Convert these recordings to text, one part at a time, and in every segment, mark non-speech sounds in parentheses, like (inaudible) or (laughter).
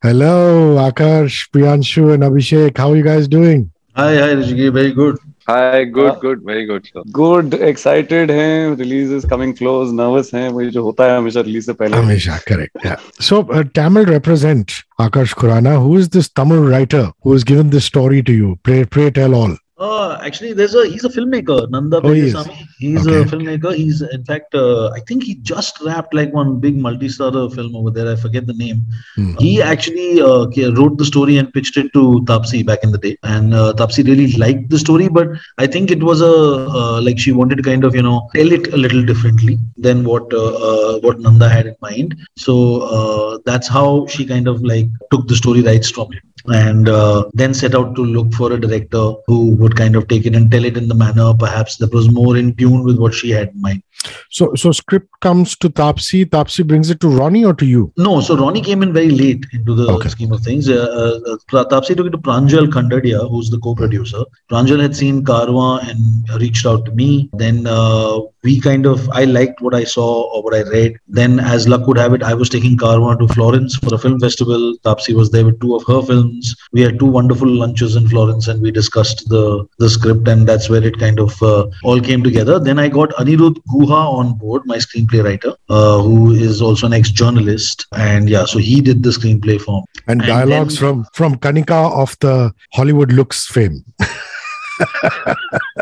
Hello, Akarsh, Priyanshu, and Abhishek. How are you guys doing? Hi, hi, Hrishi K. Very good. Hi, good, uh, good, very good. Sir. Good, excited हैं release is coming close, nervous हैं वही hota होता है हमेशा release से पहले. correct. Yeah. So uh, Tamil represent Akarsh Khurana. Who is this Tamil writer who has given this story to you? Pray, pray tell all. Uh, actually, there's a he's a filmmaker Nanda oh, Periyasamy. He's okay. a filmmaker. He's in fact, uh, I think he just wrapped like one big multi-starrer film over there. I forget the name. Hmm. He actually uh, wrote the story and pitched it to Taapsee back in the day, and uh, Taapsee really liked the story. But I think it was a uh, like she wanted to kind of you know tell it a little differently than what uh, uh, what Nanda had in mind. So that's how she kind of like took the story rights from him and uh, then set out to look for a director who would kind of take it and tell it in the manner perhaps that was more in tune with what she had in mind. So, so script comes to Taapsee. Taapsee brings it to Ronnie or to you? No, so Ronnie came in very late into the okay. scheme of things. Uh, uh, Taapsee took it to Pranjal Khandhdiya, who's the co-producer. Pranjal had seen Kaarwaan and reached out to me. Then uh, we kind of, I liked what I saw or what I read. Then, as luck would have it, I was taking Kaarwaan to Florence for a film festival. Taapsee was there with two of her films. We had two wonderful lunches in Florence, and we discussed the the script, and that's where it kind of uh, all came together. Then I got Anirudh Guha on board, my screenplay writer, uh, who is also an ex-journalist, and yeah, so he did the screenplay for me. And, and dialogues then, from from Kanika of the Hollywood Looks fame. (laughs)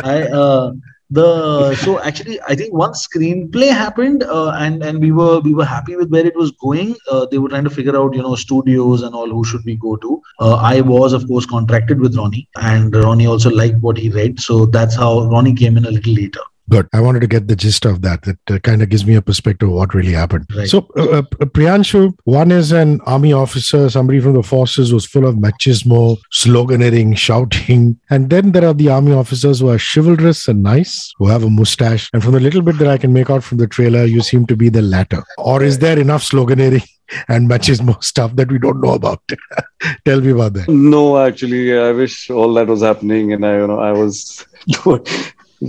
I uh, the so actually I think one screenplay happened uh, and and we were we were happy with where it was going. Uh, they were trying to figure out you know studios and all who should we go to. Uh, I was of course contracted with Ronnie, and Ronnie also liked what he read, so that's how Ronnie came in a little later. Good. I wanted to get the gist of that. That uh, kind of gives me a perspective of what really happened. Right. So, uh, uh, Priyanshu, one is an army officer, somebody from the forces was full of machismo, sloganeering, shouting. And then there are the army officers who are chivalrous and nice, who have a mustache. And from the little bit that I can make out from the trailer, you seem to be the latter. Or is there enough sloganeering (laughs) and machismo (laughs) stuff that we don't know about. (laughs) Tell me about that. No, actually, I wish all that was happening, and I, you know, I was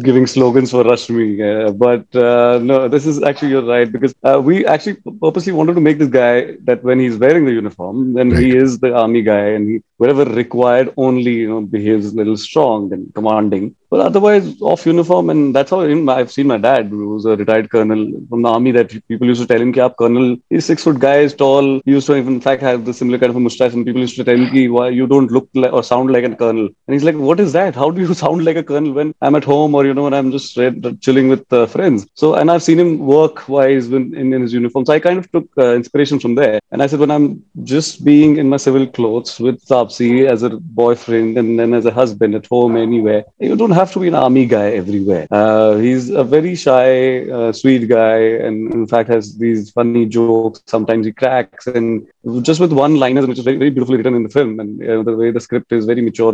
giving slogans for Rashmi. But uh, no, this is actually you're right because uh, we actually purposely wanted to make this guy that when he's wearing the uniform, then right. he is the army guy, and he wherever required only you know behaves a little strong and commanding. But otherwise, off uniform, and that's how I've seen my dad, who was a retired colonel from the army. That people used to tell him, "Ki colonel, he's six foot guy, is tall." He used to, even in fact, have the similar kind of a mustache, and people used to tell him, "Ki why you don't look like or sound like a colonel?" And he's like, "What is that? How do you (laughs) sound like a colonel when I'm at home or you know when I'm just chilling with uh, friends?" So, and I've seen him work wise in, in, in his uniform. So I kind of took uh, inspiration from there. And I said, when I'm just being in my civil clothes with Taapsee as a boyfriend and then as a husband at home anywhere, you don't have to be an army guy everywhere. Uh, he's a very shy, uh, sweet guy, and in fact has these funny jokes. Sometimes he cracks, and just with one liner, which is very, very beautifully written in the film, and uh, the way the script is very mature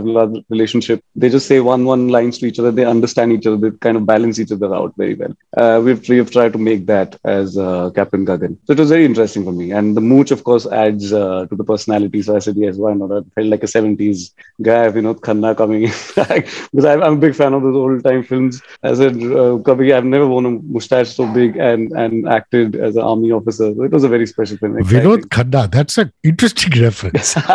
relationship. They just say one one lines to each other. They understand each other. They kind of balance each other out very well. Uh, we've we've tried to make that as uh, Captain Gagan. So it was very interesting for me, and the mooch, of course, adds uh, to the personality. So I said, yes, why not? I felt like a 70s guy, you know, Khanna coming in (laughs) because I'm, I'm a big fan of those old time films. I said, uh, Kabhi, I've never worn a mustache so big and and acted as an army officer. So it was a very special film. Vinod Khanna, that's an interesting reference. (laughs)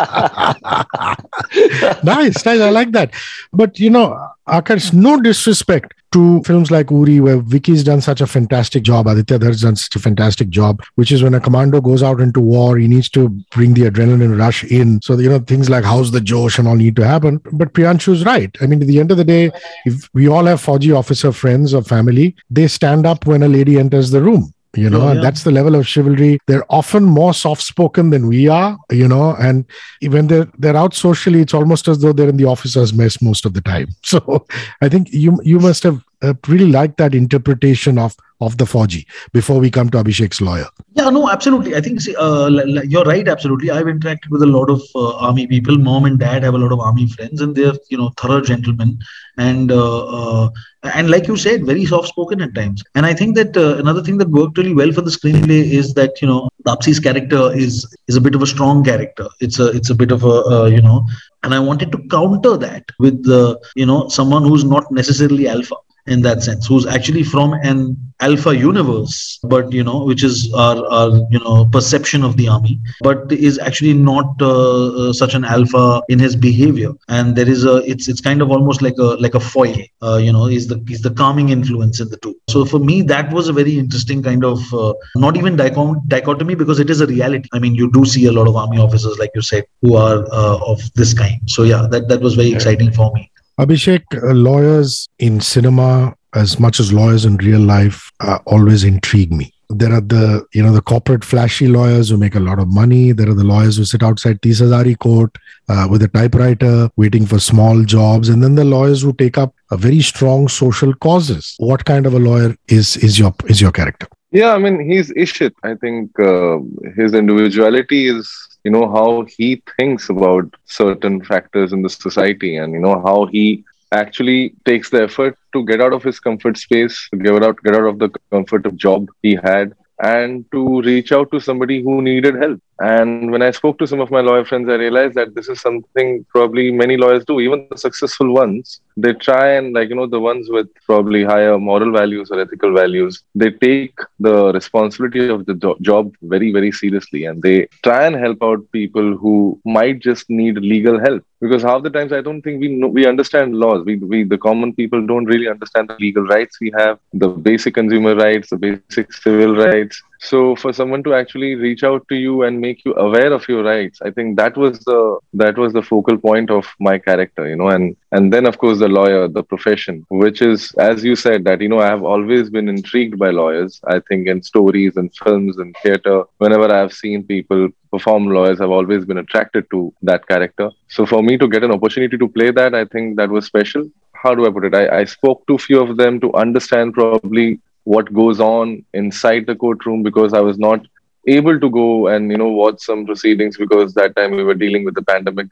nice, nice. I like that. But you know, Akarsh, no disrespect to films like Uri, where Vicky's done such a fantastic job, Aditya Dhar's done such a fantastic job, which is when a commando goes out into war, he needs to bring the adrenaline rush in. So, you know, things like how's the Josh and all need to happen. But Priyanshu's right. I mean, at the end of the day, if we all have Fauji officer friends or family, they stand up when a lady enters the room you know yeah, yeah. that's the level of chivalry they're often more soft spoken than we are you know and when they're they're out socially it's almost as though they're in the officers mess most of the time (laughs) so i think you you must have uh, really liked that interpretation of of the Fauji before we come to Abhishek's lawyer. Yeah, no, absolutely. I think see, uh, you're right. Absolutely, I've interacted with a lot of uh, army people. Mom and dad have a lot of army friends, and they're you know thorough gentlemen, and uh, uh and like you said, very soft spoken at times. And I think that uh, another thing that worked really well for the screenplay is that you know Taapsee's character is is a bit of a strong character. It's a it's a bit of a you know, and I wanted to counter that with the you know someone who's not necessarily alpha in that sense, who's actually from an alpha universe, but you know, which is our, our you know perception of the army, but is actually not uh, uh, such an alpha in his behavior. And there is a it's it's kind of almost like a like a foil. Uh, you know, is the is the calming influence in the two. So for me, that was a very interesting kind of uh, not even dichotomy because it is a reality. I mean, you do see a lot of army officers, like you said, who are uh, of this kind. So yeah, that that was very exciting for me. Abhishek, uh, lawyers in cinema, as much as lawyers in real life, uh, always intrigue me. There are the, you know, the corporate flashy lawyers who make a lot of money. There are the lawyers who sit outside Tis Hazari court uh, with a typewriter, waiting for small jobs, and then the lawyers who take up a very strong social causes. What kind of a lawyer is is your is your character? Yeah, I mean, he's Ishit. I think uh, his individuality is you know how he thinks about certain factors in the society and you know how he actually takes the effort to get out of his comfort space get out get out of the comfort of job he had and to reach out to somebody who needed help and when I spoke to some of my lawyer friends, I realized that this is something probably many lawyers do, even the successful ones. They try and, like, you know, the ones with probably higher moral values or ethical values, they take the responsibility of the do- job very, very seriously. And they try and help out people who might just need legal help. Because half the times I don't think we know, we understand laws. We, we, the common people, don't really understand the legal rights we have, the basic consumer rights, the basic civil rights so for someone to actually reach out to you and make you aware of your rights i think that was the that was the focal point of my character you know and and then of course the lawyer the profession which is as you said that you know i have always been intrigued by lawyers i think in stories and films and theater. Whenever i have seen people perform lawyers i've always been attracted to that character. So for me to get an opportunity to play that i think that was special. How do I put it? I, I spoke to few of them to understand probably what goes on inside the courtroom because I was not able to go and you know watch some proceedings because that time we were dealing with the pandemic.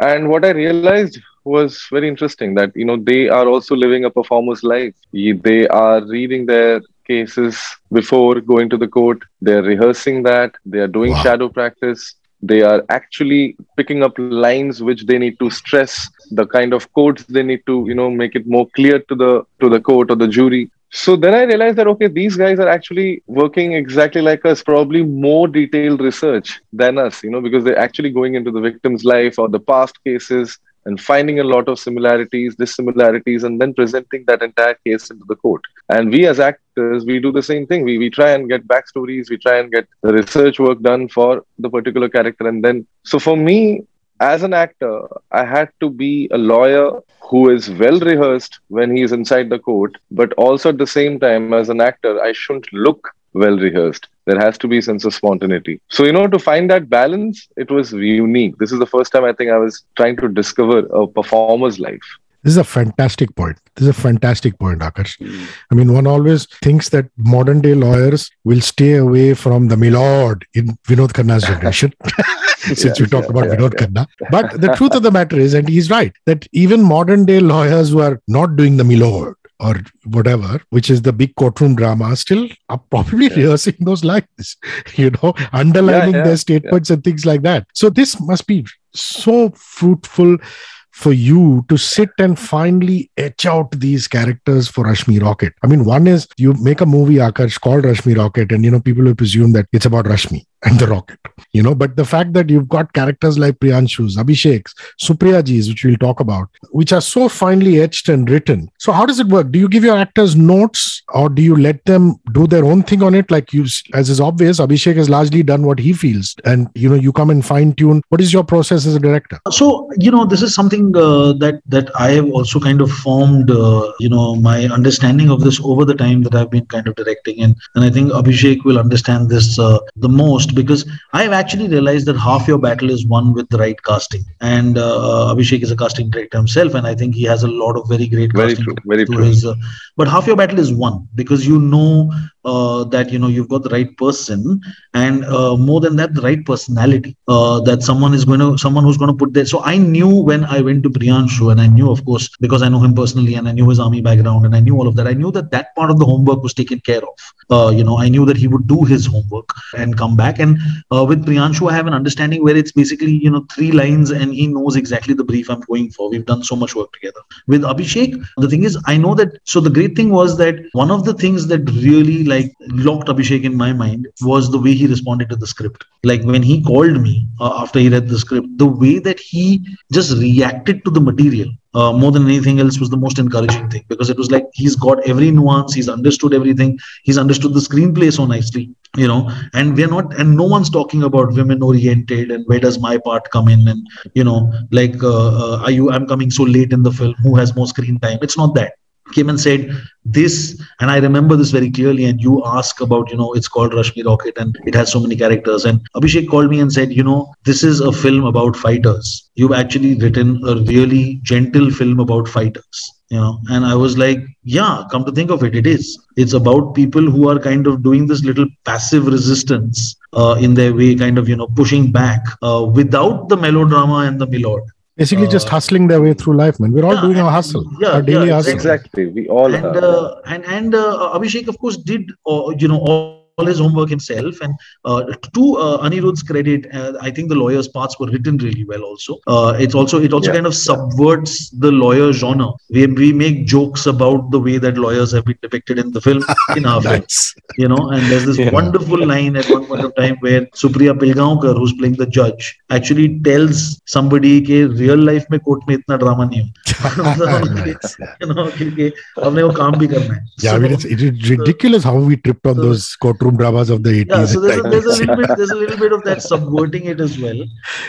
And what I realized was very interesting that you know they are also living a performer's life. They are reading their cases before going to the court. They're rehearsing that. They are doing wow. shadow practice. They are actually picking up lines which they need to stress, the kind of quotes they need to, you know, make it more clear to the to the court or the jury so then I realized that, okay, these guys are actually working exactly like us, probably more detailed research than us, you know, because they're actually going into the victim's life or the past cases and finding a lot of similarities, dissimilarities, and then presenting that entire case into the court. And we as actors, we do the same thing. We, we try and get backstories, we try and get the research work done for the particular character. And then, so for me, as an actor, I had to be a lawyer who is well rehearsed when he is inside the court, but also at the same time, as an actor, I shouldn't look well rehearsed. There has to be a sense of spontaneity. So, you know, to find that balance, it was unique. This is the first time I think I was trying to discover a performer's life. This is a fantastic point. This is a fantastic point, Akarsh. I mean, one always thinks that modern day lawyers will stay away from the milord in Vinod Khanna's generation. (laughs) since yes, you talked yeah, about yeah, Vinod yeah. Khanna. But the truth of the matter is, and he's right, that even modern day lawyers who are not doing the milord or whatever, which is the big courtroom drama, still are probably yeah. rehearsing those lines, (laughs) you know, underlining yeah, yeah, their statements and things like that. So this must be so fruitful for you to sit and finally etch out these characters for Rashmi Rocket. I mean, one is you make a movie, Akarsh, called Rashmi Rocket, and you know, people will presume that it's about Rashmi and the rocket, you know. But the fact that you've got characters like Priyanshu's, Abhishek's, Supriyaji's, which we'll talk about, which are so finely etched and written. So, how does it work? Do you give your actors notes or do you let them do their own thing on it? Like you, as is obvious, Abhishek has largely done what he feels, and you know, you come and fine tune. What is your process as a director? So, you know, this is something uh, that that I have also kind of formed, uh, you know, my understanding of this over the time that I've been kind of directing, and and I think Abhishek will understand this uh, the most because I've actually realized that half your battle is won with the right casting. And uh, Abhishek is a casting director himself, and I think he has a lot of very great very casting. True, very true. His, uh, but half your battle is won because you know uh, that you know you've got the right person and uh, more than that the right personality uh, that someone is going to someone who's going to put there so i knew when i went to priyanshu and i knew of course because i know him personally and i knew his army background and i knew all of that i knew that that part of the homework was taken care of. Uh, you know i knew that he would do his homework and come back. And uh, with priyanshu i have an understanding where it's basically you know three lines and he knows exactly the brief i'm going for. We've done so much work together. With abhishek the thing is i know that so the great thing was that one of the things that really like locked Abhishek in my mind was the way he responded to the script. Like when he called me uh, after he read the script, the way that he just reacted to the material uh, more than anything else was the most encouraging thing because it was like he's got every nuance, he's understood everything, he's understood the screenplay so nicely, you know. And we're not, and no one's talking about women oriented and where does my part come in, and you know, like, uh, uh, are you? I'm coming so late in the film. Who has more screen time? It's not that came and said this and i remember this very clearly and you ask about you know it's called rashmi rocket and it has so many characters and abhishek called me and said you know this is a film about fighters. You've actually written a really gentle film about fighters you know and i was like yeah come to think of it it is. It's about people who are kind of doing this little passive resistance uh, in their way kind of you know pushing back uh, without the melodrama and the milord basically just uh, hustling their way through life man. We're all yeah, doing our hustle yeah, our daily yeah, hustle. exactly. We all and uh, and and uh, abhishek of course did uh, you know all his homework himself. And uh, to uh, Anirudh's credit, uh, I think the lawyer's parts were written really well. Also, uh, it's also it also yeah. kind of subverts the lawyer genre. We we make jokes about the way that lawyers have been depicted in the film (laughs) in our nice. film. You know, and there's this yeah. wonderful line at one point of time where Supriya Pilgaonkar, who's playing the judge, actually tells somebody that real life में court में इतना drama नहीं you know, क्योंकि हमने वो काम भी करना है. Yeah, so, I mean it's, it's ridiculous how we tripped on so, those courtroom courtroom dramas of the 80s. Yeah, so there's a, there's a, little bit (laughs) there's a little bit of that subverting it as well.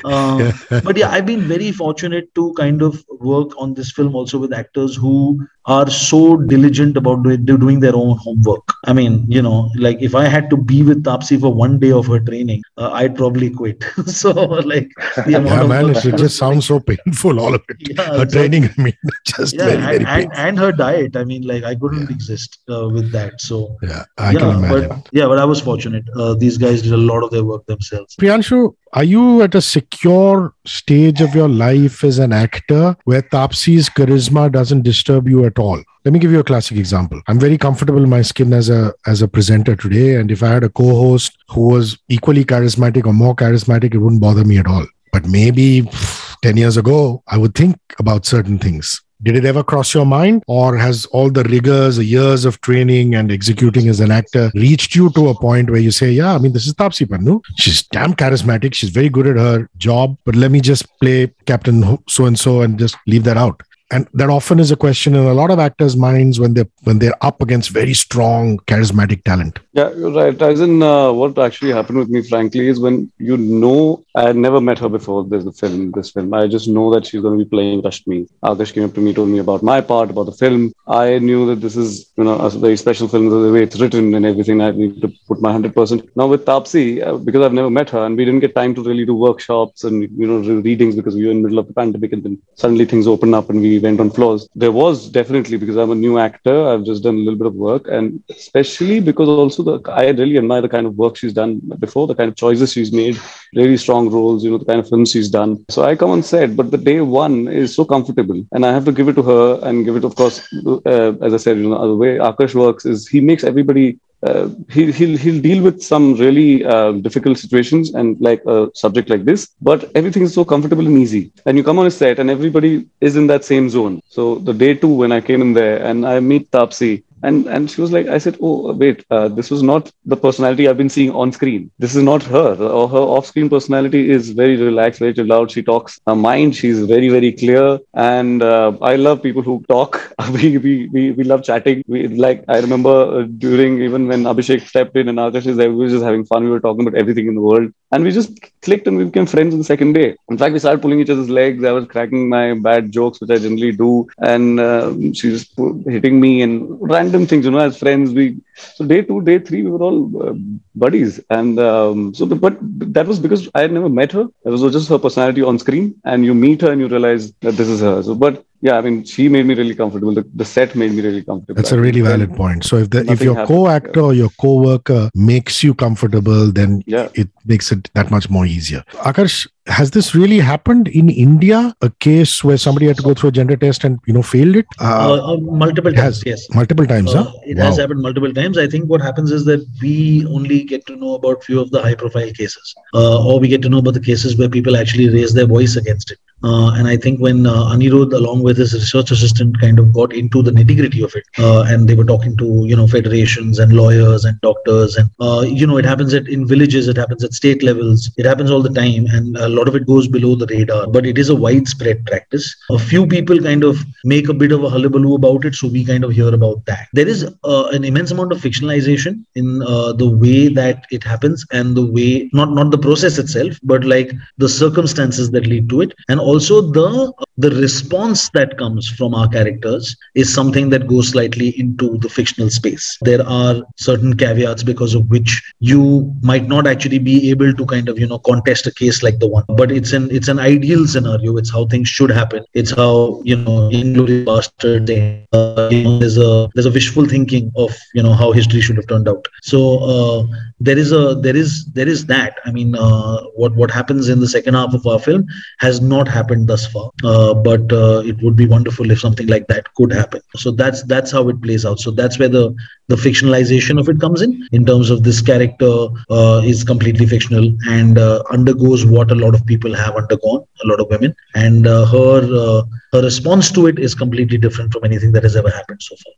Um, but yeah, I've been very fortunate to kind of work on this film also with actors who are so diligent about doing, doing their own homework. I mean, you know, like if I had to be with Taapsee for one day of her training, uh, I'd probably quit. (laughs) so, like, the amount yeah, man, it just sounds so painful, all of it. Yeah, her exactly. training, I mean, (laughs) just yeah, very, and, very and, and, her diet. I mean, like, I couldn't yeah. exist uh, with that. So, yeah, I yeah, can imagine. But, yeah, but I was fortunate. Uh, these guys did a lot of their work themselves. Priyanshu, are you at a secure stage of your life as an actor where Taapsee's charisma doesn't disturb you at all? Let me give you a classic example. I'm very comfortable in my skin as a as a presenter today, and if I had a co-host who was equally charismatic or more charismatic, it wouldn't bother me at all. But maybe 10 years ago, I would think about certain things. Did it ever cross your mind, or has all the rigors, the years of training and executing as an actor reached you to a point where you say, Yeah, I mean, this is Taapsee Pannu. She's damn charismatic. She's very good at her job, but let me just play Captain so and so and just leave that out and that often is a question in a lot of actors' minds when they're when they're up against very strong, charismatic talent. Yeah, you're right. As in, uh, what actually happened with me, frankly, is when you know I had never met her before. There's the film, this film. I just know that she's going to be playing Rashmi. Akarsh came up to me, told me about my part, about the film. I knew that this is, you know, a very special film. The way it's written and everything, I need to put my hundred percent. Now with Taapsee, uh, because I've never met her, and we didn't get time to really do workshops and you know readings because we were in the middle of the pandemic, and then suddenly things opened up and we went on floors. There was definitely because I'm a new actor, I've just done a little bit of work, and especially because also the I really admire the kind of work she's done before, the kind of choices she's made, really strong roles, you know, the kind of films she's done. So I come on set, but the day one is so comfortable, and I have to give it to her and give it, of course, uh, as I said, you know, the way Akarsh works is he makes everybody uh, he, he'll he'll deal with some really uh, difficult situations and like a subject like this but everything is so comfortable and easy. And you come on a set and everybody is in that same zone. So the day two when i came in there and i meet taapsee and and she was like i said oh wait uh, this was not the personality i've been seeing on screen. This is not her. Or her off-screen personality is very relaxed very loud she talks her mind she's very very clear. And uh, i love people who talk. (laughs) We, we, we, we love chatting. We like i remember uh, during even when abhishek stepped in and akarsh is there we were just having fun. We were talking about everything in the world. And we just clicked and we became friends on the second day. In fact we started pulling each other's legs. I was cracking my bad jokes which i generally do. And uh, she was hitting me and random things, you know, as friends. We so day two, day three, we were all uh, buddies, and um, so the, but that was because I had never met her. It was just her personality on screen, and you meet her and you realize that this is her. So, but yeah, I mean, she made me really comfortable. The, the set made me really comfortable. That's a really valid point. So if the if your co-actor yeah. or your co-worker makes you comfortable, then yeah. it makes it that much more easier. akarsh has this really happened in India? A case where somebody had to go through a gender test and you know failed it? Uh, uh, uh multiple times, yes. Multiple times, huh? Uh, it wow. has happened multiple times. I think what happens is that we only get to know about few of the high-profile cases, uh, or we get to know about the cases where people actually raise their voice against it. Uh, and I think when uh, Anirudh, along with his research assistant, kind of got into the nitty gritty of it, uh, and they were talking to you know federations and lawyers and doctors, and uh, you know it happens at in villages, it happens at state levels, it happens all the time, and a lot of it goes below the radar. But it is a widespread practice. A few people kind of make a bit of a hullabaloo about it, so we kind of hear about that. There is uh, an immense amount of fictionalization in uh, the way that it happens and the way not not the process itself, but like the circumstances that lead to it, and also the the response that comes from our characters is something that goes slightly into the fictional space. There are certain caveats because of which you might not actually be able to kind of you know contest a case like the one. But it's an it's an ideal scenario. It's how things should happen. It's how you know Inglourious Basterds uh, you know, there's a there's a wishful thinking of you know how history should have turned out. So uh, there is a there is there is that. I mean uh, what what happens in the second half of our film has not happened happened thus far. Uh, but uh, it would be wonderful if something like that could happen. So that's that's how it plays out. So that's where the the fictionalization of it comes in. In terms of this character uh, is completely fictional and uh, undergoes what a lot of people have undergone, a lot of women, and uh, her uh, her response to it is completely different from anything that has ever happened so far.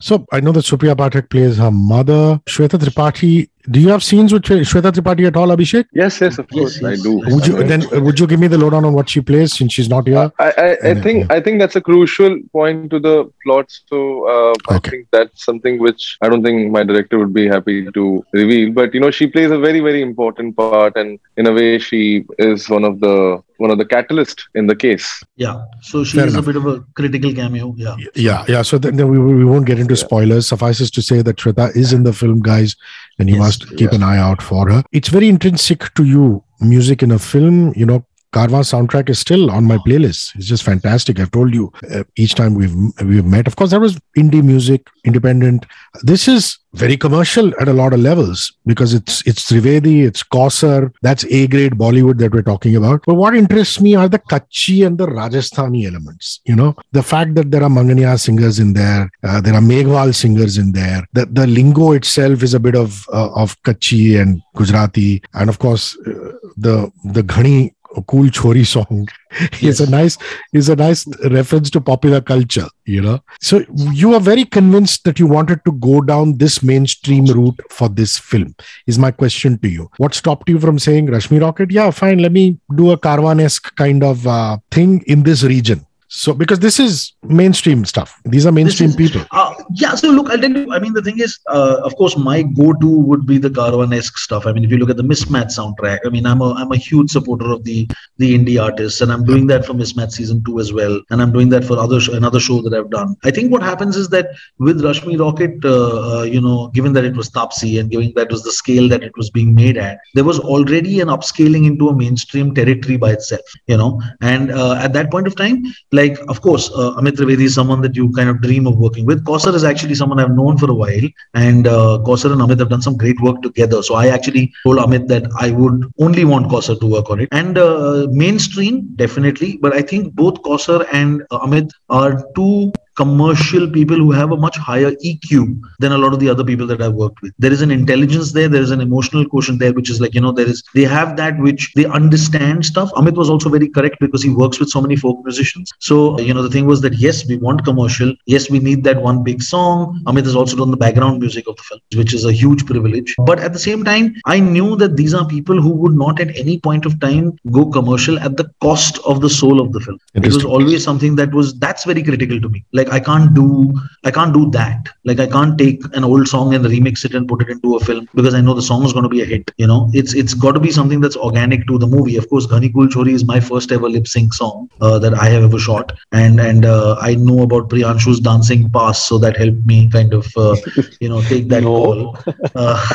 So I know that Supriya Pathak plays her mother. Shweta Tripathi do you have scenes with Shweta Tripathi at all, Abhishek? Yes, yes, of course, yes, I do. Would you then? Would you give me the lowdown on what she plays since she's not here? I, I, I think I think that's a crucial point to the plot. So uh, okay. I think that's something which I don't think my director would be happy to reveal. But you know, she plays a very very important part, and in a way, she is one of the one of the catalyst in the case. Yeah. So she Fair is enough. a bit of a critical cameo. Yeah. Yeah. Yeah. So then, then we, we won't get into yeah. spoilers. Suffices to say that Shweta is in the film, guys and you yes, must keep an eye out for her. It's very intrinsic to you, music in a film. You know, Kaarwaan soundtrack is still on my playlist. It's just fantastic. I've told you uh, each time we've we've met. Of course, that was indie music, independent. This is very commercial at a lot of levels because it's it's Trivedi, it's Kausar. That's A grade Bollywood that we're talking about. But what interests me are the Kutchi and the Rajasthani elements. You know, the fact that there are Manganiya singers in there, uh, there are Meghwal singers in there. The the lingo itself is a bit of uh, of Kutchi and Gujarati, and of course uh, the the Ghani cool chori song. (laughs) Is a nice is a nice reference to popular culture you know? So you are very convinced that you wanted to go down this mainstream route for this film is my question to you. What stopped you from saying rashmi rocket yeah fine let me do a Kaarwaan-esque kind of uh, thing in this region so, because this is mainstream stuff, these are mainstream is, people. Uh, yeah. So, look, I'll tell you. I mean, the thing is, uh, of course, my go-to would be the Kaarwaan-esque stuff. I mean, if you look at the Mismatch soundtrack, I mean, I'm a I'm a huge supporter of the the indie artists, and I'm doing that for Mismatch season two as well, and I'm doing that for other another show that I've done. I think what happens is that with Rashmi Rocket, uh, uh, you know, given that it was Taapsee and given that was the scale that it was being made at, there was already an upscaling into a mainstream territory by itself. You know, and uh, at that point of time like, of course, uh, Amit Trivedi is someone that you kind of dream of working with. Kausar is actually someone I've known for a while, and uh, Kausar and Amit have done some great work together. So I actually told Amit that I would only want Kausar to work on it. And uh, mainstream, definitely, but I think both Kausar and uh, Amit are two commercial people who have a much higher EQ than a lot of the other people that I've worked with. There is an intelligence there, there is an emotional quotient there, which is like, you know, there is, they have that which they understand stuff. Amit was also very correct because he works with so many folk musicians. So, you know, the thing was that yes, we want commercial. Yes, we need that one big song. Amit has also done the background music of the film, which is a huge privilege. But at the same time, I knew that these are people who would not at any point of time go commercial at the cost of the soul of the film. It was always something that was, that's very critical to me. Like, like i can't do i can't do that. Like i can't take an old song and remix it and put it into a film because i know the song is going to be a hit you know? It's it's got to be something that's organic to the movie. Of course ghani cool chori is my first ever lip sync song uh, that i have ever shot. And and uh, i know about priyanshu's dancing pass so that helped me kind of uh, you know take that (laughs) no. call. Uh,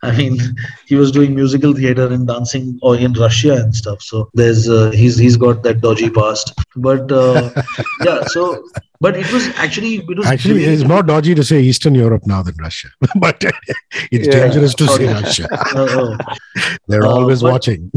(laughs) I mean, he was doing musical theater and dancing or in Russia and stuff. So there's uh, he's he's got that dodgy past. But uh, (laughs) yeah, so but it was actually it was actually it's more dodgy to say Eastern Europe now than Russia, (laughs) but it's yeah. dangerous to say Russia. Uh, oh. They're uh, always but, watching.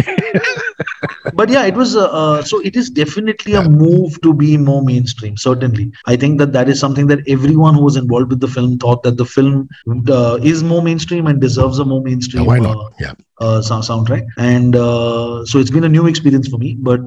But yeah, it was uh, uh, so it is definitely a move to be more mainstream. Certainly, I think that that is something that everyone who was involved with the film thought that the film uh, is more mainstream and deserves a more mainstream. why not? Uh, yeah. Uh, soundtrack and uh, so it's been a new experience for me but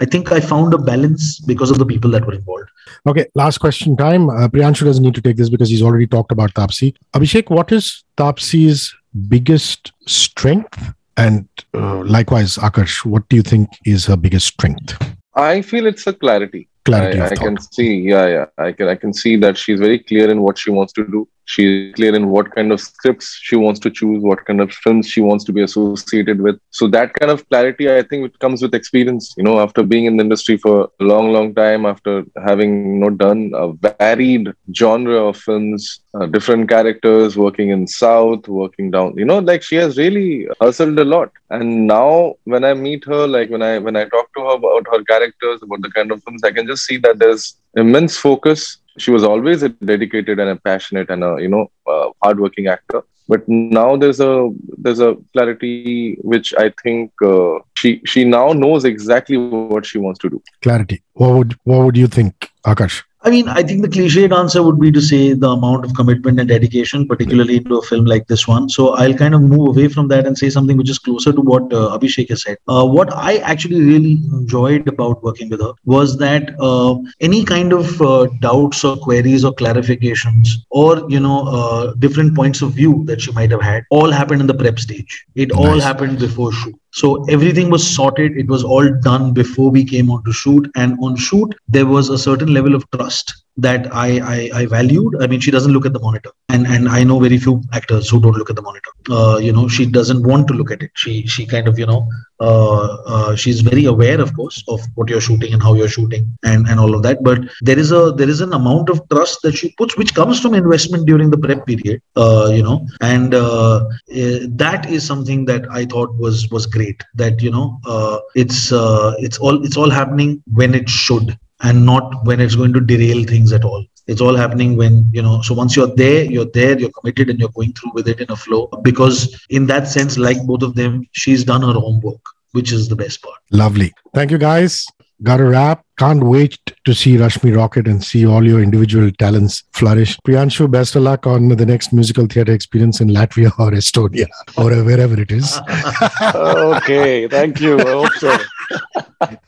i think i found a balance because of the people that were involved okay last question time uh, priyanshu doesn't need to take this because he's already talked about taapsee abhishek what is taapsee's biggest strength and uh, likewise, Akash, what do you think is her biggest strength? I feel it's a clarity. Clarity. I, I can see, yeah, yeah. I can I can see that she's very clear in what she wants to do she's clear in what kind of scripts she wants to choose what kind of films she wants to be associated with. So that kind of clarity i think it comes with experience. You know after being in the industry for a long long time after having you know done a varied genre of films uh, different characters working in south working down you know like she has really hustled a lot. And now when i meet her like when i when i talk to her about her characters about the kind of films i can just see that there's immense focus she was always a dedicated and a passionate and a you know uh, hardworking actor. But now there's a there's a clarity which i think uh, she she now knows exactly what she wants to do clarity what would what would you think akarsh I mean, I think the cliched answer would be to say the amount of commitment and dedication, particularly into a film like this one. So I'll kind of move away from that and say something which is closer to what uh, Abhishek has said. Uh, what I actually really enjoyed about working with her was that uh, any kind of uh, doubts or queries or clarifications or you know uh, different points of view that she might have had all happened in the prep stage. It nice. all happened before shoot. So everything was sorted. It was all done before we came on to shoot. And on shoot, there was a certain level of trust that I, I, I valued. I mean, she doesn't look at the monitor, and and I know very few actors who don't look at the monitor. Uh, you know, she doesn't want to look at it. She she kind of you know uh, uh, she's very aware, of course, of what you're shooting and how you're shooting and and all of that. But there is a there is an amount of trust that she puts, which comes from investment during the prep period. Uh, you know, and uh, eh, that is something that I thought was was great. That you know, uh, it's it's all it's all happening when it should and not when it's going to derail things at all. It's all happening when you know so once you're there you're there you're committed and you're going through with it in a flow because in that sense like both of them she's done her homework which is the best part. Lovely. Thank you guys got a wrap can't wait to see Rashmi Rocket and see all your individual talents flourish. Priyanshu, best of luck on the next musical theater experience in Latvia or Estonia or wherever it is. (laughs) okay, thank you. I hope so.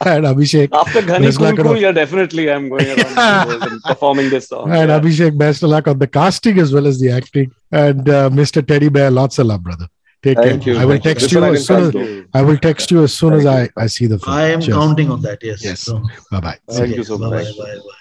and Abhishek. After Ghani Cool Cool, yeah, definitely I'm going around and performing this song. And yeah. Abhishek, best of luck on the casting as well as the acting. And uh, Mr. Teddy Bear, lots of love, brother. Take Thank care. You. I will text you, as soon as I will text you as soon as I, I see the film. I am Cheers. counting on that. Yes. Yes. So, bye bye. Thank you so much. Bye Bye bye.